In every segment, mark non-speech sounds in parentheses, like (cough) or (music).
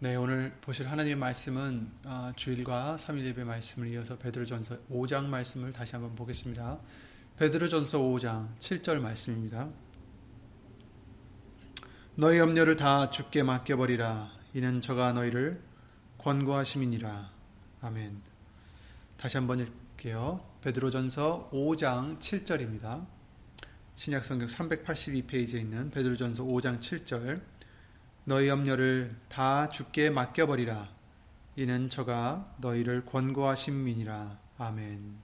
네, 오늘 보실 하나님의 말씀은 아, 주일과 3일 예배 말씀을 이어서 베드로전서 5장 말씀을 다시 한번 보겠습니다. 베드로전서 5장 7절 말씀입니다. 너희 염려를 다 주께 맡겨 버리라. 이는 저가 너희를 권고하심이니라. 아멘. 다시 한번 읽게요. 베드로전서 5장 7절입니다. 신약성경 382페이지에 있는 베드로전서 5장 7절. 너희 염려를 다 주께 맡겨버리라. 이는 저가 너희를 권고하심이니라. 아멘.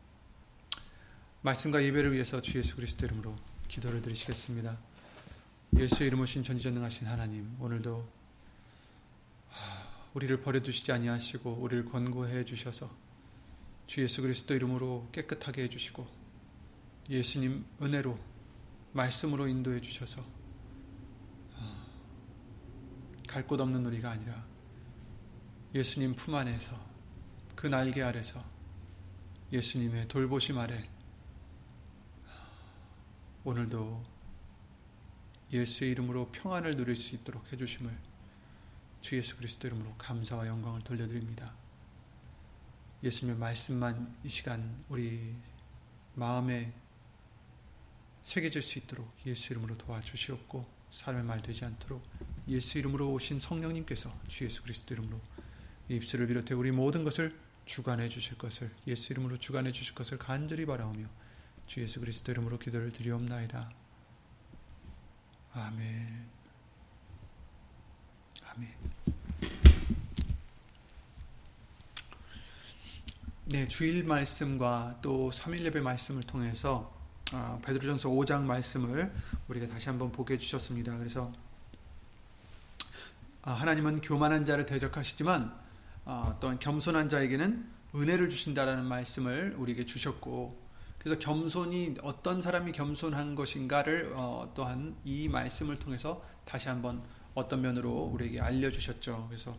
말씀과 예배를 위해서 주 예수 그리스도 이름으로 기도를 드리시겠습니다. 예수 이름 오신 전지전능하신 하나님, 오늘도 우리를 버려두시지 아니하시고 우리를 권고해 주셔서 주 예수 그리스도 이름으로 깨끗하게 해주시고 예수님 은혜로 말씀으로 인도해 주셔서 갈 곳 없는 우리가 아니라 예수님 품 안에서 그 날개 아래서 예수님의 돌보심 아래 오늘도 예수의 이름으로 평안을 누릴 수 있도록 해주심을 주 예수 그리스도 이름으로 감사와 영광을 돌려드립니다. 예수님의 말씀만 이 시간 우리 마음에 새겨질 수 있도록 예수 이름으로 도와주시옵고 사람의 말 되지 않도록 예수 이름으로 오신 성령님께서 주 예수 그리스도 이름으로 입술을 비롯해 우리 모든 것을 주관해 주실 것을 예수 이름으로 주관해 주실 것을 간절히 바라오며 주 예수 그리스도 이름으로 기도를 드리옵나이다. 아멘. 아멘. 네, 주일 말씀과 또 3일 예배 말씀을 통해서 아, 베드로전서 5장 말씀을 우리가 다시 한번 보게 해 주셨습니다. 그래서 아, 하나님은 교만한 자를 대적하시지만 아, 또한 겸손한 자에게는 은혜를 주신다라는 말씀을 우리에게 주셨고 그래서 겸손이 어떤 사람이 겸손한 것인가를 어, 또한 이 말씀을 통해서 다시 한번 어떤 면으로 우리에게 알려주셨죠. 그래서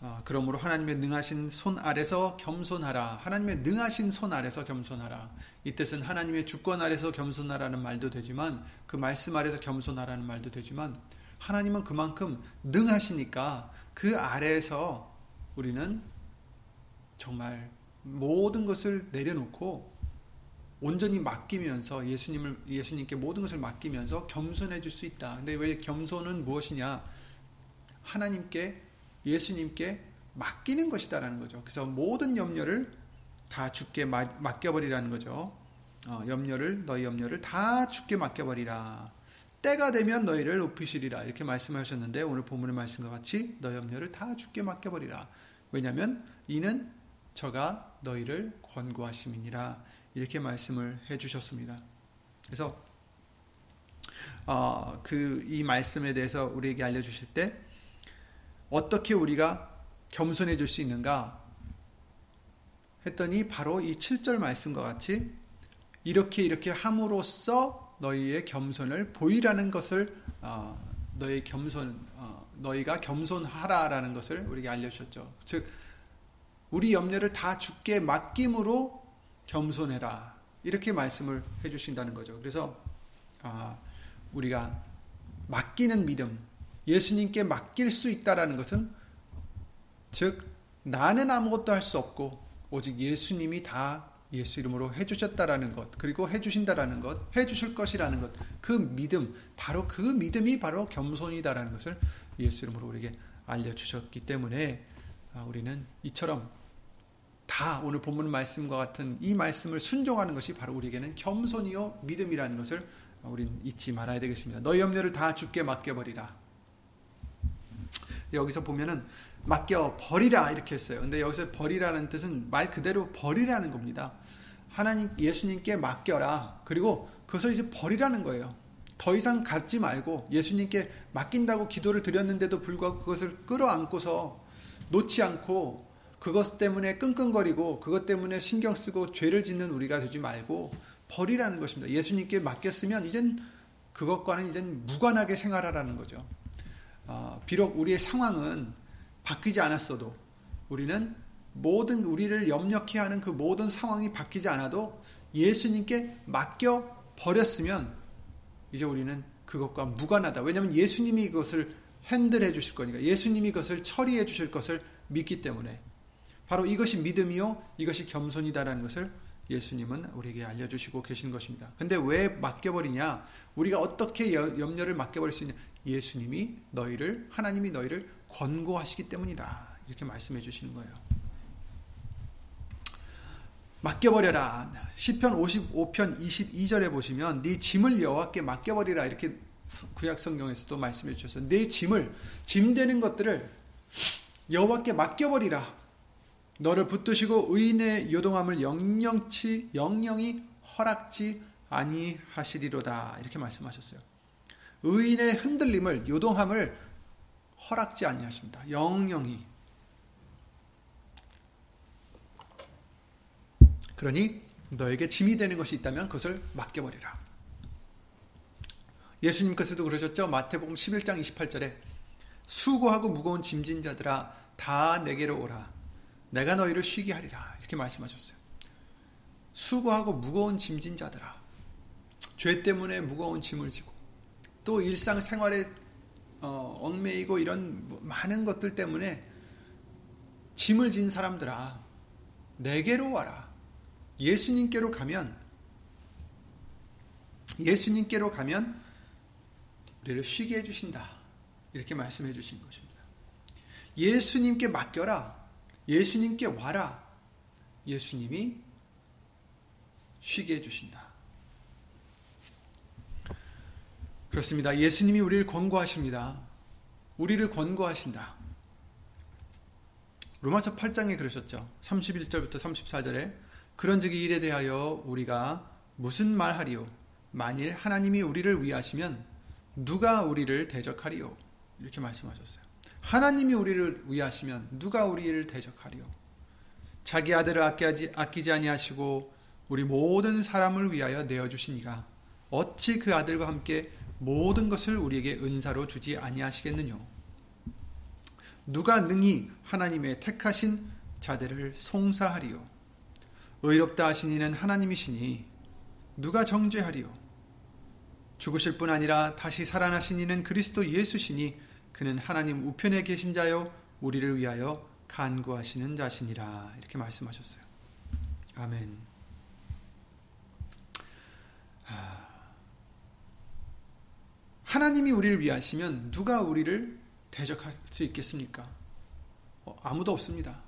어, 그러므로 하나님의 능하신 손 아래서 겸손하라. 하나님의 능하신 손 아래서 겸손하라. 이 뜻은 하나님의 주권 아래서 겸손하라는 말도 되지만 그 말씀 아래서 겸손하라는 말도 되지만 하나님은 그만큼 능하시니까 그 아래에서 우리는 정말 모든 것을 내려놓고 온전히 맡기면서 예수님을 예수님께 모든 것을 맡기면서 겸손해 줄 수 있다. 근데 왜 겸손은 무엇이냐? 하나님께 예수님께 맡기는 것이다라는 거죠. 그래서 모든 염려를 다 주께 맡겨버리라는 거죠. 어, 염려를 너희 염려를 다 주께 맡겨버리라. 때가 되면 너희를 높이시리라 이렇게 말씀하셨는데 오늘 본문의 말씀과 같이 너희 염려를 다 주께 맡겨버리라. 왜냐하면 이는 저가 너희를 권고하심이니라 이렇게 말씀을 해주셨습니다. 그래서 어, 그 이 말씀에 대해서 우리에게 알려주실 때 어떻게 우리가 겸손해질 수 있는가 했더니 바로 이 7절 말씀과 같이 이렇게 이렇게 함으로써 너희의 겸손을 보이라는 것을 어, 너희 겸손 어, 너희가 겸손하라라는 것을 우리에게 알려주셨죠. 즉 우리 염려를 다 죽게 맡김으로 겸손해라 이렇게 말씀을 해주신다는 거죠. 그래서 아, 우리가 맡기는 믿음 예수님께 맡길 수 있다라는 것은 즉 나는 아무것도 할 수 없고 오직 예수님이 다 예수 이름으로 해주셨다라는 것, 그리고 해주신다라는 것, 해주실 것이라는 것, 그 믿음, 바로 그 믿음이 바로 겸손이다라는 것을 예수 이름으로 우리에게 알려주셨기 때문에 아, 우리는 이처럼 다 오늘 본문 말씀과 같은 이 말씀을 순종하는 것이 바로 우리에게는 겸손이요 믿음이라는 것을 우리는 잊지 말아야 되겠습니다. 너희 염려를 다 주께 맡겨버리라. 여기서 보면은 맡겨 버리라 이렇게 했어요. 근데 여기서 버리라는 뜻은 말 그대로 버리라는 겁니다. 하나님 예수님께 맡겨라. 그리고 그것을 이제 버리라는 거예요. 더 이상 갖지 말고 예수님께 맡긴다고 기도를 드렸는데도 불구하고 그것을 끌어안고서 놓지 않고 그것 때문에 끙끙거리고 그것 때문에 신경 쓰고 죄를 짓는 우리가 되지 말고 버리라는 것입니다. 예수님께 맡겼으면 이젠 그것과는 이젠 무관하게 생활하라는 거죠. 어, 비록 우리의 상황은 바뀌지 않았어도 우리는 모든 우리를 염려케 하는 그 모든 상황이 바뀌지 않아도 예수님께 맡겨 버렸으면 이제 우리는 그것과 무관하다. 왜냐하면 예수님이 그것을 핸들해 주실 거니까 예수님이 그것을 처리해 주실 것을 믿기 때문에 바로 이것이 믿음이요 이것이 겸손이다라는 것을 예수님은 우리에게 알려주시고 계신 것입니다. 근데 왜 맡겨버리냐? 우리가 어떻게 염려를 맡겨버릴 수 있냐? 예수님이 너희를 하나님이 너희를 권고하시기 때문이다. 이렇게 말씀해 주시는 거예요. 맡겨버려라. 시편 55편 22절에 보시면 네 짐을 여호와께 맡겨버리라 이렇게 구약 성경에서도 말씀해 주셔서 네 짐을 짐 되는 것들을 여호와께 맡겨버리라. 너를 붙드시고 의인의 요동함을 영영치 영영이 허락지 아니하시리로다 이렇게 말씀하셨어요. 의인의 흔들림을 요동함을 허락지 아니하신다. 영영이 그러니 너에게 짐이 되는 것이 있다면 그것을 맡겨버리라. 예수님께서도 그러셨죠. 마태복음 11장 28절에 수고하고 무거운 짐진 자들아 다 내게로 오라. 내가 너희를 쉬게 하리라. 이렇게 말씀하셨어요. 수고하고 무거운 짐진 자들아. 죄 때문에 무거운 짐을 지고 또 일상생활에 어, 얽매이고 이런 뭐 많은 것들 때문에 짐을 진 사람들아 내게로 와라. 예수님께로 가면 예수님께로 가면 우리를 쉬게 해주신다. 이렇게 말씀해 주신 것입니다. 예수님께 맡겨라. 예수님께 와라. 예수님이 쉬게 해주신다. 그렇습니다. 예수님이 우리를 권고하십니다. 우리를 권고하신다. 로마서 8장에 그러셨죠. 31절부터 34절에 그런즉 이 일에 대하여 우리가 무슨 말하리요? 만일 하나님이 우리를 위하시면 누가 우리를 대적하리요? 이렇게 말씀하셨어요. 하나님이 우리를 위하시면 누가 우리를 대적하리요? 자기 아들을 아끼지, 아끼지 아니하시고 우리 모든 사람을 위하여 내어 주시니가 어찌 그 아들과 함께 모든 것을 우리에게 은사로 주지 아니하시겠느냐? 누가 능히 하나님의 택하신 자들을 송사하리요? 의롭다 하신 이는 하나님이시니 누가 정죄하리요? 죽으실 뿐 아니라 다시 살아나신 이는 그리스도 예수시니 그는 하나님 우편에 계신 자요 우리를 위하여 간구하시는 자신이라 이렇게 말씀하셨어요. 아멘. 하나님이 우리를 위하시면 누가 우리를 대적할 수 있겠습니까? 어, 아무도 없습니다.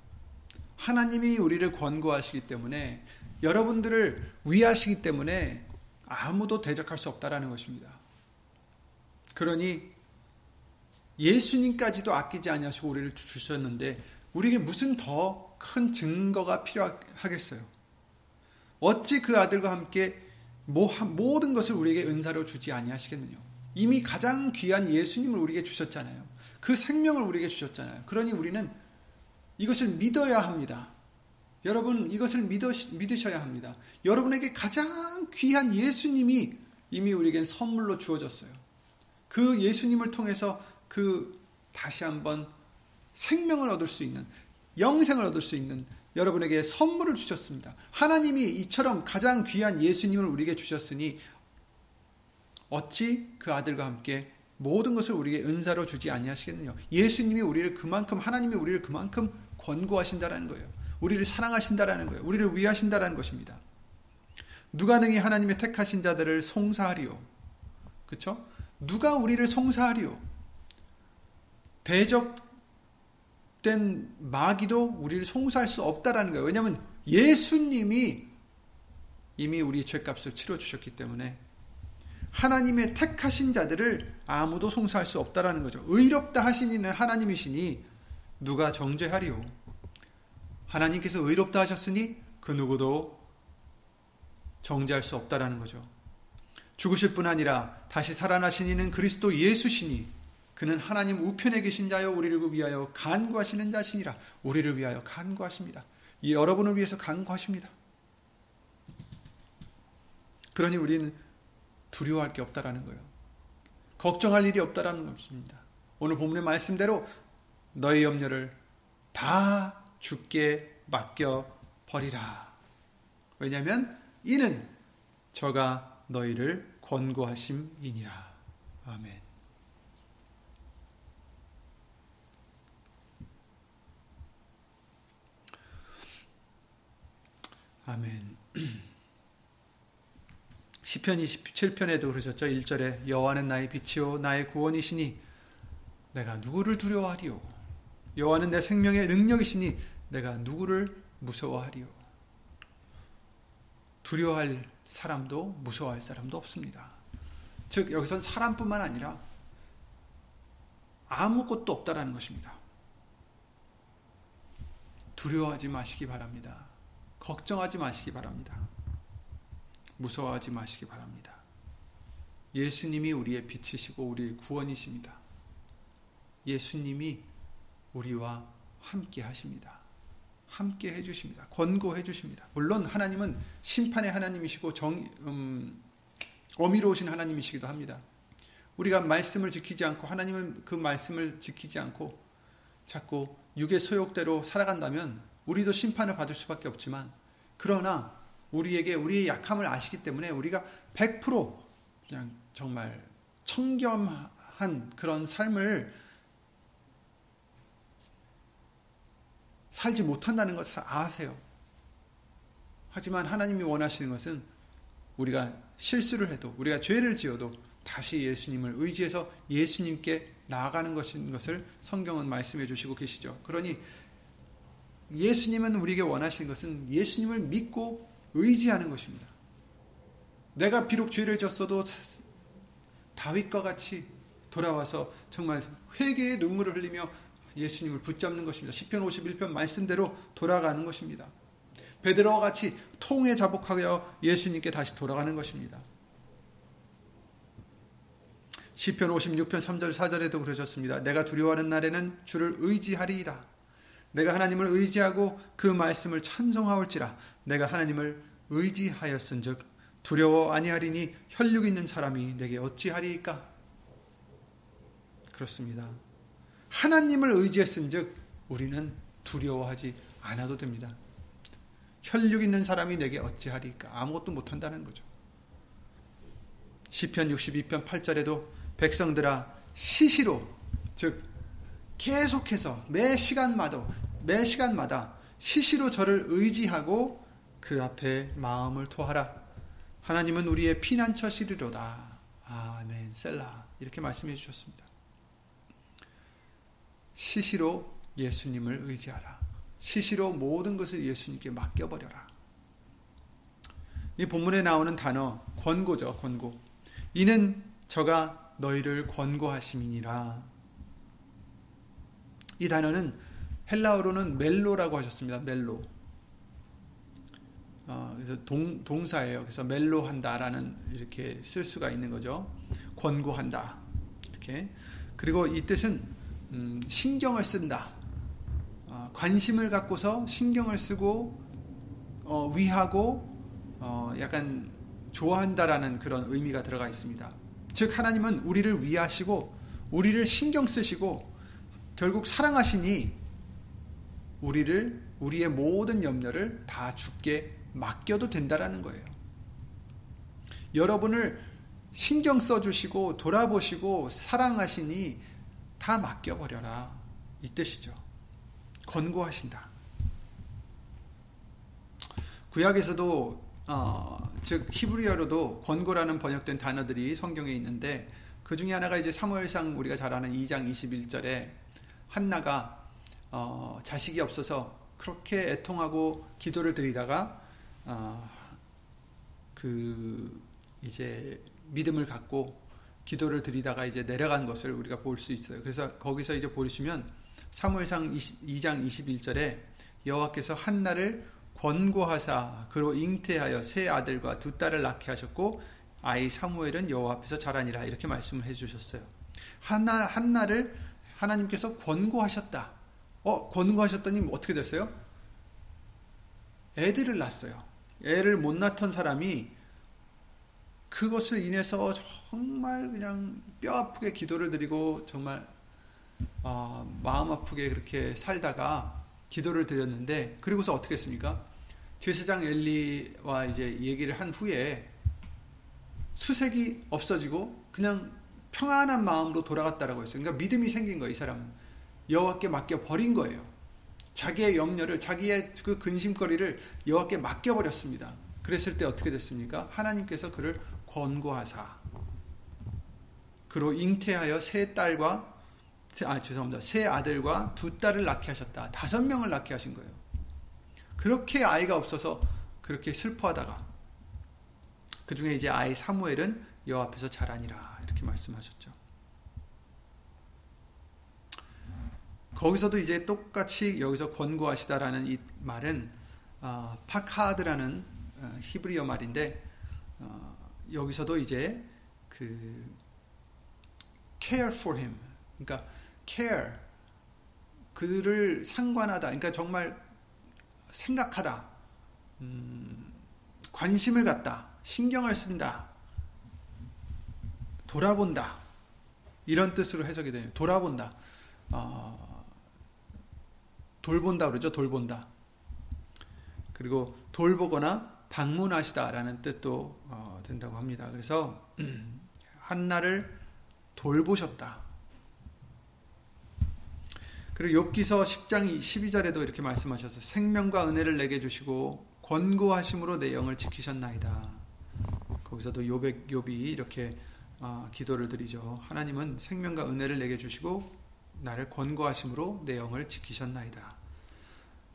하나님이 우리를 권고하시기 때문에 여러분들을 위하시기 때문에 아무도 대적할 수 없다라는 것입니다. 그러니 예수님까지도 아끼지 아니하시고 우리를 주셨는데 우리에게 무슨 더 큰 증거가 필요하겠어요? 어찌 그 아들과 함께 모든 것을 우리에게 은사로 주지 아니하시겠느냐? 이미 가장 귀한 예수님을 우리에게 주셨잖아요. 그 생명을 우리에게 주셨잖아요. 그러니 우리는 이것을 믿어야 합니다. 여러분 이것을 믿으, 믿으셔야 합니다. 여러분에게 가장 귀한 예수님이 이미 우리에게 선물로 주어졌어요. 그 예수님을 통해서 그 다시 한번 생명을 얻을 수 있는 영생을 얻을 수 있는 여러분에게 선물을 주셨습니다. 하나님이 이처럼 가장 귀한 예수님을 우리에게 주셨으니 어찌 그 아들과 함께 모든 것을 우리에게 은사로 주지 아니하시겠느냐. 예수님이 우리를 그만큼 하나님이 우리를 그만큼 권고하신다라는 거예요. 우리를 사랑하신다라는 거예요. 우리를 위하신다라는 것입니다. 누가 능히 하나님의 택하신 자들을 송사하리요. 그렇죠? 누가 우리를 송사하리요? 대적된 마귀도 우리를 송사할 수 없다라는 거예요. 왜냐하면 예수님이 이미 우리 죄값을 치러 주셨기 때문에 하나님의 택하신 자들을 아무도 송사할 수 없다라는 거죠. 의롭다 하신 이는 하나님이시니 누가 정죄하리요? 하나님께서 의롭다 하셨으니 그 누구도 정죄할 수 없다라는 거죠. 죽으실 뿐 아니라 다시 살아나신 이는 그리스도 예수시니 그는 하나님 우편에 계신 자여 우리를 위하여 간구하시는 자시니라 우리를 위하여 간구하십니다. 여러분을 위해서 간구하십니다. 그러니 우리는 두려워할 게 없다라는 거예요. 걱정할 일이 없다라는 것입니다. 오늘 본문의 말씀대로 너희 염려를 다 죽게 맡겨 버리라. 왜냐하면 이는 저가 너희를 권고하심이니라. 아멘. 아멘. (clears throat) 시편 27편에도 그러셨죠. 1절에 여호와는 나의 빛이요 나의 구원이시니 내가 누구를 두려워하리요. 여호와는 내 생명의 능력이시니 내가 누구를 무서워하리요. 두려워할 사람도 무서워할 사람도 없습니다. 즉 여기선 사람뿐만 아니라 아무것도 없다라는 것입니다. 두려워하지 마시기 바랍니다. 걱정하지 마시기 바랍니다. 무서워하지 마시기 바랍니다. 예수님이 우리의 빛이시고 우리의 구원이십니다. 예수님이 우리와 함께 하십니다. 함께 해주십니다. 권고해 주십니다. 물론 하나님은 심판의 하나님이시고 정, 음, 어미로우신 하나님이시기도 합니다. 우리가 말씀을 지키지 않고 하나님은 그 말씀을 지키지 않고 자꾸 육의 소욕대로 살아간다면 우리도 심판을 받을 수밖에 없지만 그러나 우리에게 우리의 약함을 아시기 때문에 우리가 100% 그냥 정말 청렴한 그런 삶을 살지 못한다는 것을 아세요. 하지만 하나님이 원하시는 것은 우리가 실수를 해도 우리가 죄를 지어도 다시 예수님을 의지해서 예수님께 나아가는 것인 것을 성경은 말씀해 주시고 계시죠. 그러니 예수님은 우리에게 원하시는 것은 예수님을 믿고 의지하는 것입니다. 내가 비록 죄를 졌어도 다윗과 같이 돌아와서 정말 회개의 눈물을 흘리며 예수님을 붙잡는 것입니다. 시편 51편 말씀대로 돌아가는 것입니다. 베드로와 같이 통에 자복하여 예수님께 다시 돌아가는 것입니다. 시편 56편 3절 4절에도 그러셨습니다. 내가 두려워하는 날에는 주를 의지하리이다. 내가 하나님을 의지하고 그 말씀을 찬송하올지라 내가 하나님을 의지하였은즉 두려워 아니하리니 혈육 있는 사람이 내게 어찌하리이까? 그렇습니다. 하나님을 의지했은즉 우리는 두려워하지 않아도 됩니다. 혈육 있는 사람이 내게 어찌하리까? 아무것도 못한다는 거죠. 시편 62편 8절에도 백성들아 시시로 즉 계속해서 매 시간마다 매 시간마다 시시로 저를 의지하고 그 앞에 마음을 토하라. 하나님은 우리의 피난처시리로다. 아멘. 셀라. 이렇게 말씀해 주셨습니다. 시시로 예수님을 의지하라. 시시로 모든 것을 예수님께 맡겨버려라. 이 본문에 나오는 단어 권고죠. 권고. 이는 저가 너희를 권고하심이니라. 이 단어는 헬라어로는 멜로라고 하셨습니다. 멜로. 어, 그래서 동, 동사예요. 그래서 멜로한다라는 이렇게 쓸 수가 있는 거죠. 권고한다. 이렇게. 그리고 이 뜻은 음, 신경을 쓴다. 어, 관심을 갖고서 신경을 쓰고 어, 위하고 어, 약간 좋아한다라는 그런 의미가 들어가 있습니다. 즉 하나님은 우리를 위하시고 우리를 신경 쓰시고 결국 사랑하시니 우리를 우리의 모든 염려를 다 죽게 맡겨도 된다라는 거예요. 여러분을 신경 써주시고 돌아보시고 사랑하시니 다 맡겨버려라. 이 뜻이죠. 권고하신다. 구약에서도 어, 즉 히브리어로도 권고라는 번역된 단어들이 성경에 있는데 그 중에 하나가 이제 사무엘상 우리가 잘 아는 2장 21절에 한나가 어, 자식이 없어서 그렇게 애통하고 기도를 드리다가 어, 그 이제 믿음을 갖고 기도를 드리다가 이제 내려간 것을 우리가 볼 수 있어요. 그래서 거기서 이제 보시면 사무엘상 2장 21절에 여호와께서 한나를 권고하사 그로 잉태하여 세 아들과 두 딸을 낳게 하셨고 아이 사무엘은 여호와 앞에서 자라니라 이렇게 말씀을 해 주셨어요. 한나 한나를 하나님께서 권고하셨다. 어, 권고하셨더니 어떻게 됐어요? 애들을 낳았어요. 애를 못 낳던 사람이 그것을 인해서 정말 그냥 뼈 아프게 기도를 드리고 정말 어, 마음 아프게 그렇게 살다가 기도를 드렸는데 그리고서 어떻게 했습니까? 제사장 엘리와 이제 얘기를 한 후에 수색이 없어지고 그냥 평안한 마음으로 돌아갔다라고 했어요. 그러니까 믿음이 생긴 거예요. 이 사람은 여호와께 맡겨 버린 거예요. 자기의 염려를 자기의 그 근심거리를 여호와께 맡겨 버렸습니다. 그랬을 때 어떻게 됐습니까? 하나님께서 그를 권고하사 그로 잉태하여 세 딸과 아 죄송합니다. 세 아들과 두 딸을 낳게 하셨다. 다섯 명을 낳게 하신 거예요. 그렇게 아이가 없어서 그렇게 슬퍼하다가 그 중에 이제 아이 사무엘은 여호 앞에서 자라니라 이렇게 말씀하셨죠. 거기서도 이제 똑같이 여기서 권고하시다라는 이 말은 어, 파카드라는 어, 히브리어 말인데 어, 여기서도 이제 그 care for him 그러니까 care 그를 상관하다 그러니까 정말 생각하다 음, 관심을 갖다 신경을 쓴다 돌아본다 이런 뜻으로 해석이 돼요 돌아본다 어, 돌본다 그러죠 돌본다 그리고 돌보거나 방문하시다라는 뜻도 어, 된다고 합니다. 그래서 (clears throat) 한나를 돌보셨다. 그리고 욥기서 10장 12절에도 이렇게 말씀하셔서 생명과 은혜를 내게 주시고 권고하심으로 내 영을 지키셨나이다. 거기서도 욥의 욥이 이렇게 어, 기도를 드리죠. 하나님은 생명과 은혜를 내게 주시고 나를 권고하심으로 내 영을 지키셨나이다.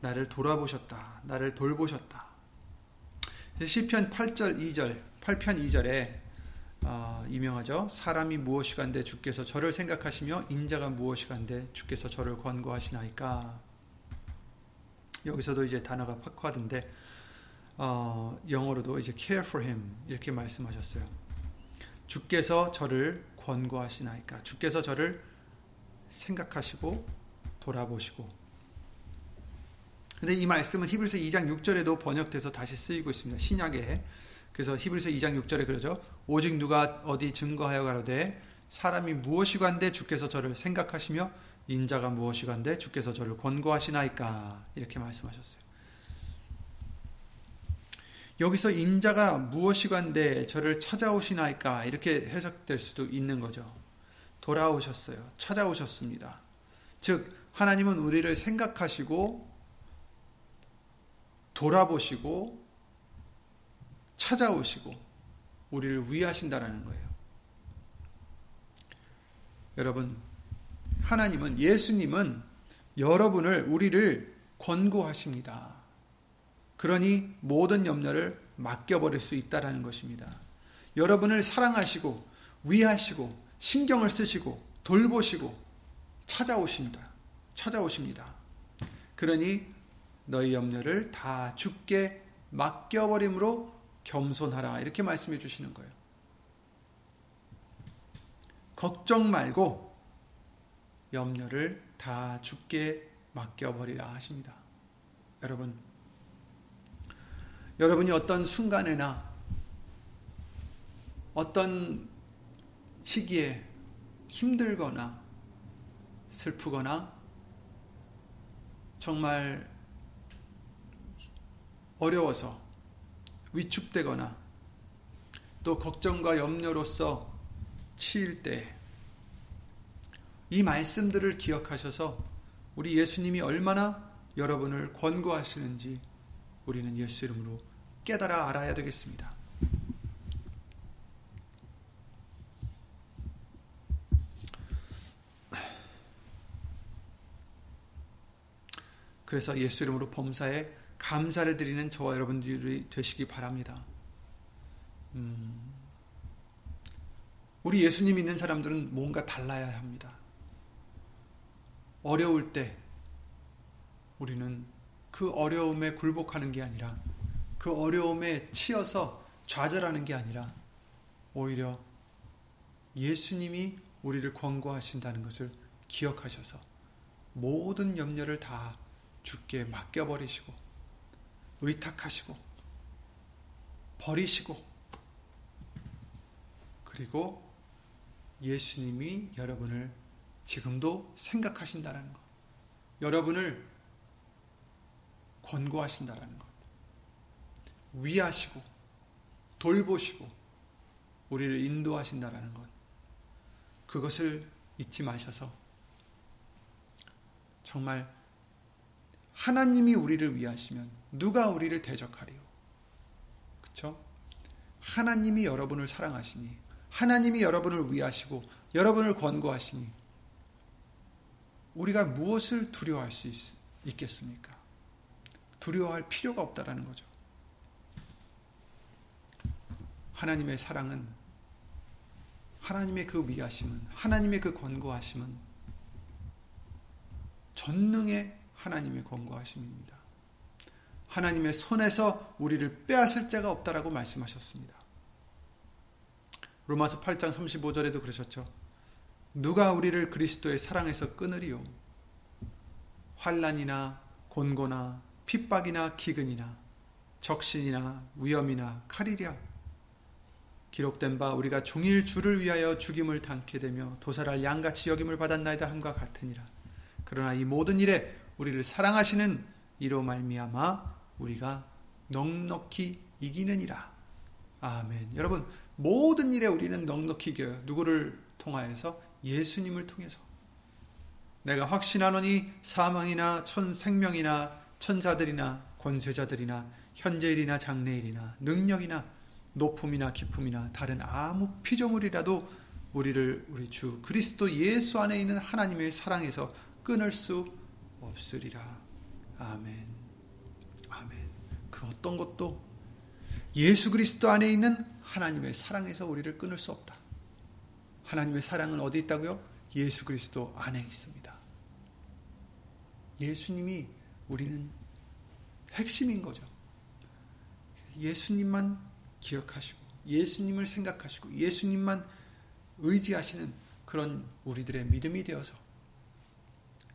나를 돌아보셨다. 나를 돌보셨다. 시편 8절 2절 8편 2절에 어, 유명하죠. 사람이 무엇이 간데 주께서 저를 생각하시며 인자가 무엇이 간데 주께서 저를 권고하시나이까. 여기서도 이제 단어가 파쿼드인데 어, 영어로도 이제 care for him 이렇게 말씀하셨어요. 주께서 저를 권고하시나이까. 주께서 저를 생각하시고 돌아보시고 근데 이 말씀은 히브리서 2장 6절에도 번역돼서 다시 쓰이고 있습니다. 신약에. 그래서 히브리서 2장 6절에 그러죠. 오직 누가 어디 증거하여 가로되 사람이 무엇이간데 주께서 저를 생각하시며 인자가 무엇이간데 주께서 저를 권고하시나이까 이렇게 말씀하셨어요. 여기서 인자가 무엇이간데 저를 찾아오시나이까 이렇게 해석될 수도 있는 거죠. 돌아오셨어요. 찾아오셨습니다. 즉 하나님은 우리를 생각하시고 돌아보시고 찾아오시고 우리를 위하신다라는 거예요. 여러분, 하나님은 예수님은 여러분을 우리를 권고하십니다. 그러니 모든 염려를 맡겨버릴 수 있다라는 것입니다. 여러분을 사랑하시고 위하시고 신경을 쓰시고 돌보시고 찾아오십니다. 찾아오십니다. 그러니 너희 염려를 다 죽게 맡겨버림으로 겸손하라. 이렇게 말씀해 주시는 거예요. 걱정 말고 염려를 다 죽게 맡겨버리라 하십니다. 여러분, 여러분이 어떤 순간에나 어떤 시기에 힘들거나 슬프거나 정말 어려워서 위축되거나 또 걱정과 염려로서 치일 때 이 말씀들을 기억하셔서 우리 예수님이 얼마나 여러분을 권고하시는지 우리는 예수 이름으로 깨달아 알아야 되겠습니다. 그래서 예수 이름으로 범사에 감사를 드리는 저와 여러분들이 되시기 바랍니다. 음, 우리 예수님 믿는 사람들은 뭔가 달라야 합니다. 어려울 때 우리는 그 어려움에 굴복하는 게 아니라 그 어려움에 치여서 좌절하는 게 아니라 오히려 예수님이 우리를 권고하신다는 것을 기억하셔서 모든 염려를 다 주께 맡겨버리시고 의탁하시고 버리시고 그리고 예수님이 여러분을 지금도 생각하신다는 것. 여러분을 권고하신다는 것 위하시고 돌보시고 우리를 인도하신다는 것 그것을 잊지 마셔서 정말 하나님이 우리를 위하시면 누가 우리를 대적하리요? 그쵸? 하나님이 여러분을 사랑하시니, 하나님이 여러분을 위하시고, 여러분을 권고하시니, 우리가 무엇을 두려워할 수 있, 있겠습니까? 두려워할 필요가 없다라는 거죠. 하나님의 사랑은, 하나님의 그 위하심은, 하나님의 그 권고하심은 전능의 하나님의 권고하심입니다. 하나님의 손에서 우리를 빼앗을 자가 없다라고 말씀하셨습니다. 로마서 8장 35절에도 그러셨죠. 누가 우리를 그리스도의 사랑에서 끊으리요? 환란이나 곤고나 핍박이나 기근이나 적신이나 위험이나 칼이랴 기록된 바 우리가 종일 주를 위하여 죽임을 당케 되며 도살할 양같이 여김을 받았나이다 함과 같으니라. 그러나 이 모든 일에 우리를 사랑하시는 이로 말미암아 우리가 넉넉히 이기느니라. 아멘. 여러분 모든 일에 우리는 넉넉히 이겨요. 누구를 통하여서 예수님을 통해서. 내가 확신하노니 사망이나 천 생명이나 천사들이나 권세자들이나 현재일이나 장래일이나 능력이나 높음이나 기품이나 다른 아무 피조물이라도 우리를 우리 주 그리스도 예수 안에 있는 하나님의 사랑에서 끊을 수 없으리라. 아멘. 아멘. 그 어떤 것도 예수 그리스도 안에 있는 하나님의 사랑에서 우리를 끊을 수 없다. 하나님의 사랑은 어디 있다고요? 예수 그리스도 안에 있습니다. 예수님이 우리는 핵심인 거죠. 예수님만 기억하시고, 예수님을 생각하시고, 예수님만 의지하시는 그런 우리들의 믿음이 되어서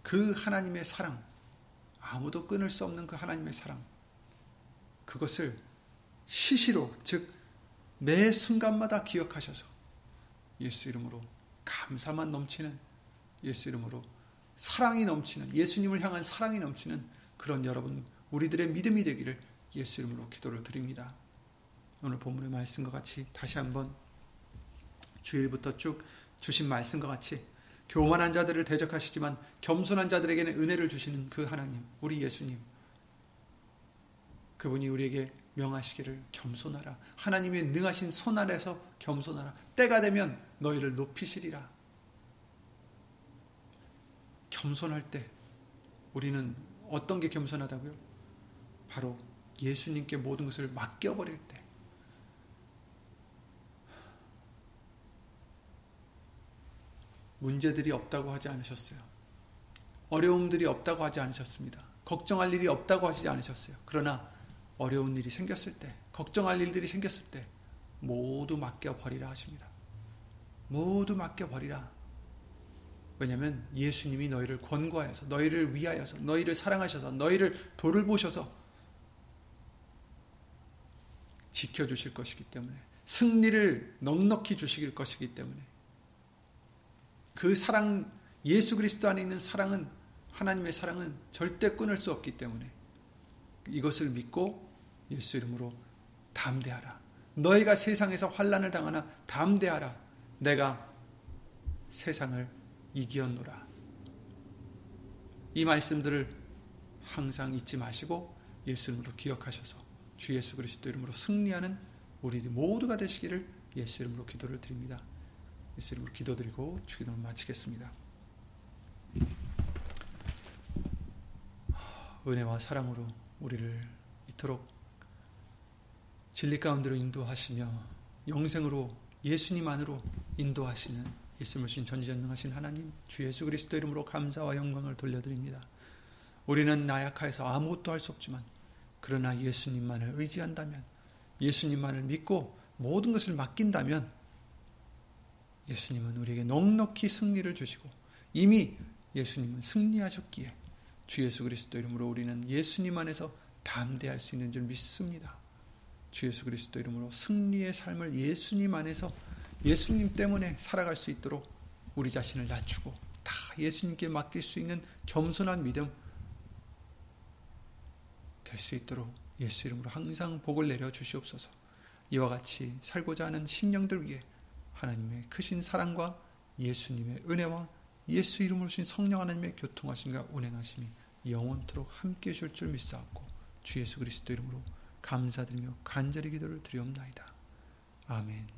그 하나님의 사랑, 아무도 끊을 수 없는 그 하나님의 사랑, 그것을 시시로, 즉, 매 순간마다 기억하셔서 예수 이름으로 감사만 넘치는 예수 이름으로 사랑이 넘치는 예수님을 향한 사랑이 넘치는 그런 여러분 우리들의 믿음이 되기를 예수 이름으로 기도를 드립니다. 오늘 본문의 말씀과 같이 다시 한번 주일부터 쭉 주신 말씀과 같이 교만한 자들을 대적하시지만 겸손한 자들에게는 은혜를 주시는 그 하나님, 우리 예수님. 그분이 우리에게 명하시기를 겸손하라. 하나님의 능하신 손 아래서 겸손하라. 때가 되면 너희를 높이시리라. 겸손할 때 우리는 어떤 게 겸손하다고요? 바로 예수님께 모든 것을 맡겨버릴 때. 문제들이 없다고 하지 않으셨어요. 어려움들이 없다고 하지 않으셨습니다. 걱정할 일이 없다고 하지 않으셨어요. 그러나 어려운 일이 생겼을 때, 걱정할 일들이 생겼을 때 모두 맡겨버리라 하십니다. 모두 맡겨버리라. 왜냐하면 예수님이 너희를 권고하여서, 너희를 위하여서, 너희를 사랑하셔서, 너희를 돌을 보셔서 지켜주실 것이기 때문에, 승리를 넉넉히 주시길 것이기 때문에, 그 사랑, 예수 그리스도 안에 있는 사랑은 하나님의 사랑은 절대 끊을 수 없기 때문에 이것을 믿고 예수 이름으로 담대하라. 너희가 세상에서 환란을 당하나 담대하라. 내가 세상을 이기었노라. 이 말씀들을 항상 잊지 마시고 예수 이름으로 기억하셔서 주 예수 그리스도 이름으로 승리하는 우리 모두가 되시기를 예수 이름으로 기도를 드립니다. 예수 이름으로 기도드리고 주기도를 마치겠습니다. 은혜와 사랑으로 우리를 이토록 진리 가운데로 인도하시며 영생으로 예수님 안으로 인도하시는 예수님을 신 전지전능하신 하나님 주 예수 그리스도 이름으로 감사와 영광을 돌려드립니다. 우리는 나약해서 아무것도 할 수 없지만 그러나 예수님만을 의지한다면 예수님만을 믿고 모든 것을 맡긴다면 예수님은 우리에게 넉넉히 승리를 주시고 이미 예수님은 승리하셨기에 주 예수 그리스도 이름으로 우리는 예수님 안에서 담대할 수 있는 줄 믿습니다. 주 예수 그리스도 이름으로 승리의 삶을 예수님 안에서 예수님 때문에 살아갈 수 있도록 우리 자신을 낮추고 다 예수님께 맡길 수 있는 겸손한 믿음 될 수 있도록 예수 이름으로 항상 복을 내려 주시옵소서. 이와 같이 살고자 하는 심령들 위해 하나님의 크신 사랑과 예수님의 은혜와 예수 이름으로 신 성령 하나님의 교통하심과 운행하심이 영원토록 함께 해줄 줄 믿사옵고 주 예수 그리스도 이름으로 감사드리며 간절히 기도를 드리옵나이다. 아멘.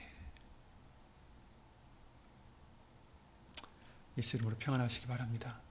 예수 이름으로 평안하시기 바랍니다.